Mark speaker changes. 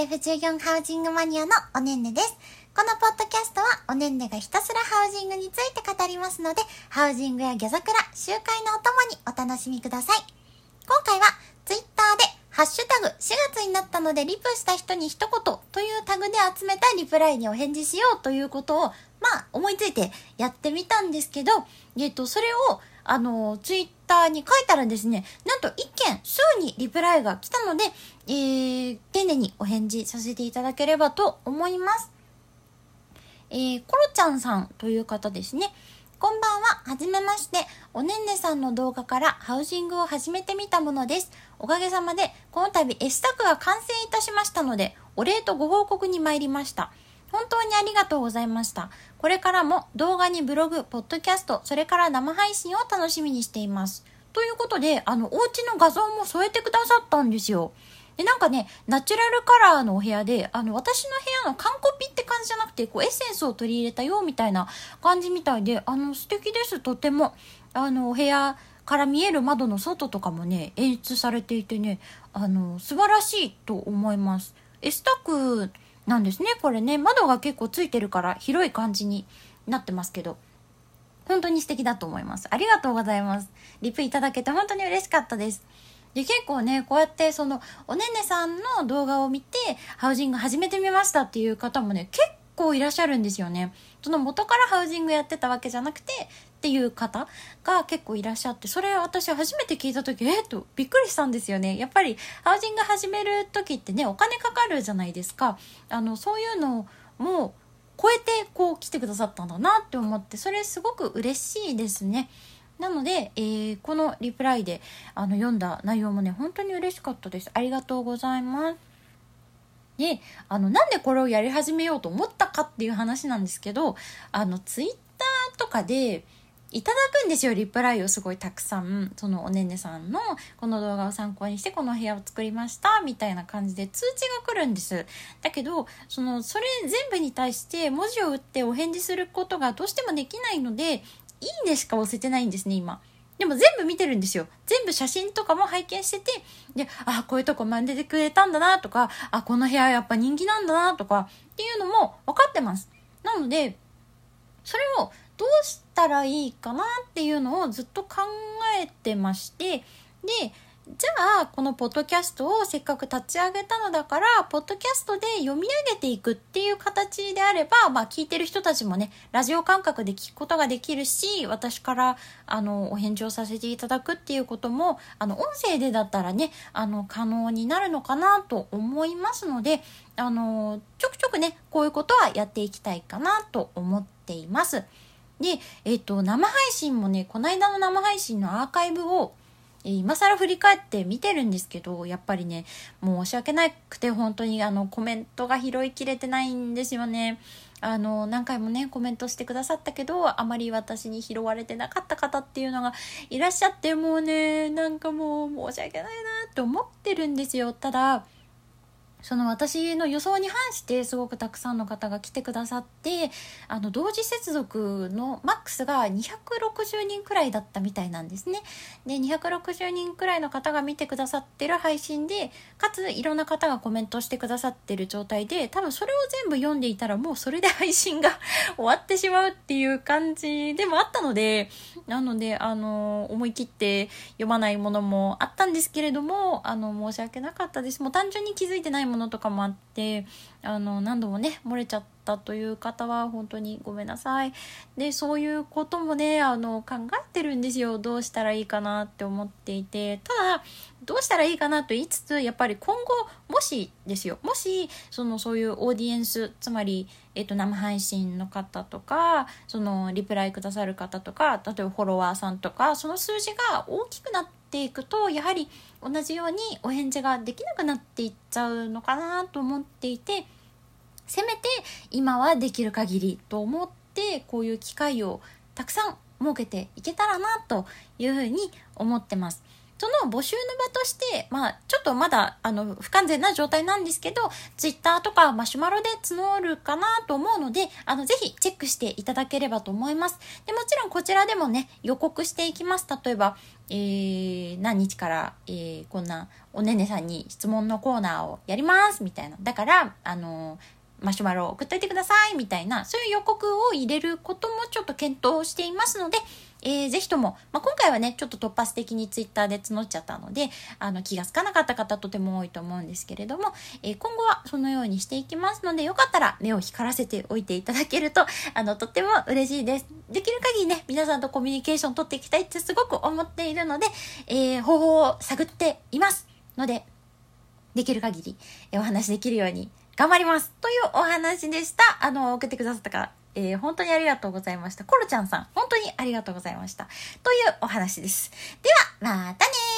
Speaker 1: SF14 ハウジングマニアのおねんねです。このポッドキャストはおねんねがひたすらハウジングについて語りますので、ハウジングやギャザ、集会のお供にお楽しみください。今回はツイッターでハッシュタグ4月になったのでリプした人に一言というタグで集めたリプライにお返事しようということを、まあ思いついてやってみたんですけど、えっと、それをあの、ツイッターに書いたらですね、なんと1件すぐにリプライが来たので、えー、丁寧にお返事させていただければと思います。えー、コロちゃんさんという方ですね。こんばんは。はじめまして。おねんねさんの動画からハウジングを始めてみたものです。おかげさまで、この度 S タクが完成いたしましたので、お礼とご報告に参りました。本当にありがとうございました。これからも動画にブログ、ポッドキャスト、それから生配信を楽しみにしています。ということで、あの、お家の画像も添えてくださったんですよ。で、なんかね、ナチュラルカラーのお部屋で、あの、私の部屋の完コピって感じじゃなくて、こう、エッセンスを取り入れたよ、みたいな感じみたいで、あの、素敵です、とても。あの、お部屋から見える窓の外とかもね、演出されていてね、あの、素晴らしいと思います。エスタックなんですねこれね。窓が結構ついてるから広い感じになってますけど。本当に素敵だと思います。ありがとうございます。リプいただけて本当に嬉しかったです。で結構ねこうやってそのおねねさんの動画を見てハウジング始めてみましたっていう方もね結構いらっしゃるんですよねその元からハウジングやってたわけじゃなくてっていう方が結構いらっしゃってそれ私初めて聞いた時えっとびっくりしたんですよねやっぱりハウジング始める時ってねお金かかるじゃないですかあのそういうのも超えてこう来てくださったんだなって思ってそれすごく嬉しいですね。なので、えー、このリプライであの読んだ内容もね本当に嬉しかったです。ありがとうございます。であのなんでこれをやり始めようと思ったかっていう話なんですけどあのツイッターとかでいただくんですよリプライをすごいたくさん。そのおねんねさんのこの動画を参考にしてこの部屋を作りましたみたいな感じで通知が来るんです。だけどそのそれ全部に対して文字を打ってお返事することがどうしてもできないのでいいねしか押せてないんですね今。でも全部見てるんですよ。全部写真とかも拝見してて、で、あ、こういうとこ学んでてくれたんだなとか、あ、この部屋やっぱ人気なんだなとかっていうのも分かってます。なので、それをどうしたらいいかなっていうのをずっと考えてましてでじゃあこのポッドキャストをせっかく立ち上げたのだからポッドキャストで読み上げていくっていう形であれば、まあ、聞いてる人たちもねラジオ感覚で聞くことができるし私からあのお返事をさせていただくっていうこともあの音声でだったらねあの可能になるのかなと思いますのであのちょくちょくねこういうことはやっていきたいかなと思っています。で、えっ、と、生配信もね、この間の生配信のアーカイブを、今更振り返って見てるんですけど、やっぱりね、申し訳なくて本当にあの、コメントが拾いきれてないんですよね。あの、何回もね、コメントしてくださったけど、あまり私に拾われてなかった方っていうのがいらっしゃって、もうね、なんかもう申し訳ないなって思ってるんですよ。ただ、その私の予想に反してすごくたくさんの方が来てくださってあの同時接続のマックスが260人くらいだったみたいなんですね。で260人くらいの方が見てくださってる配信でかついろんな方がコメントしてくださってる状態で多分それを全部読んでいたらもうそれで配信が 終わってしまうっていう感じでもあったのでなのであの思い切って読まないものもあったんですけれどもあの申し訳なかったです。もう単純に気づいてないものとかもあってあの何度もね漏れちゃったという方は本当にごめんなさい。でそういうこともねあの考えてるんですよ。どうしたらいいかなって思っていて。ただどうしたらいいかなと言いつつやっぱり今後もしですよもしそのそういうオーディエンスつまり、えっと、生配信の方とかそのリプライくださる方とか例えばフォロワーさんとかその数字が大きくなっていくとやはり同じようにお返事ができなくなっていっちゃうのかなと思っていてせめて今はできる限りと思ってこういう機会をたくさん設けていけたらなというふうに思ってます。その募集の場として、まあ、ちょっとまだ、あの、不完全な状態なんですけど、ツイッターとかマシュマロで募るかなと思うので、あの、ぜひチェックしていただければと思います。で、もちろんこちらでもね、予告していきます。例えば、えー、何日から、えー、こんな、おねねさんに質問のコーナーをやります、みたいな。だから、あのマシュマロを送っといてくださいみたいな、そういう予告を入れることもちょっと検討していますので、えー、ぜひとも、まあ、今回はね、ちょっと突発的にツイッターで募っちゃったので、あの、気がつかなかった方とても多いと思うんですけれども、えー、今後はそのようにしていきますので、よかったら目を光らせておいていただけると、あの、とっても嬉しいです。できる限りね、皆さんとコミュニケーション取っていきたいってすごく思っているので、えー、方法を探っています。ので、できる限り、お話できるように頑張りますというお話でした。あの、送ってくださった方、えー、本当にありがとうございました。コロちゃんさん、本当にありがとうございました。というお話です。では、またね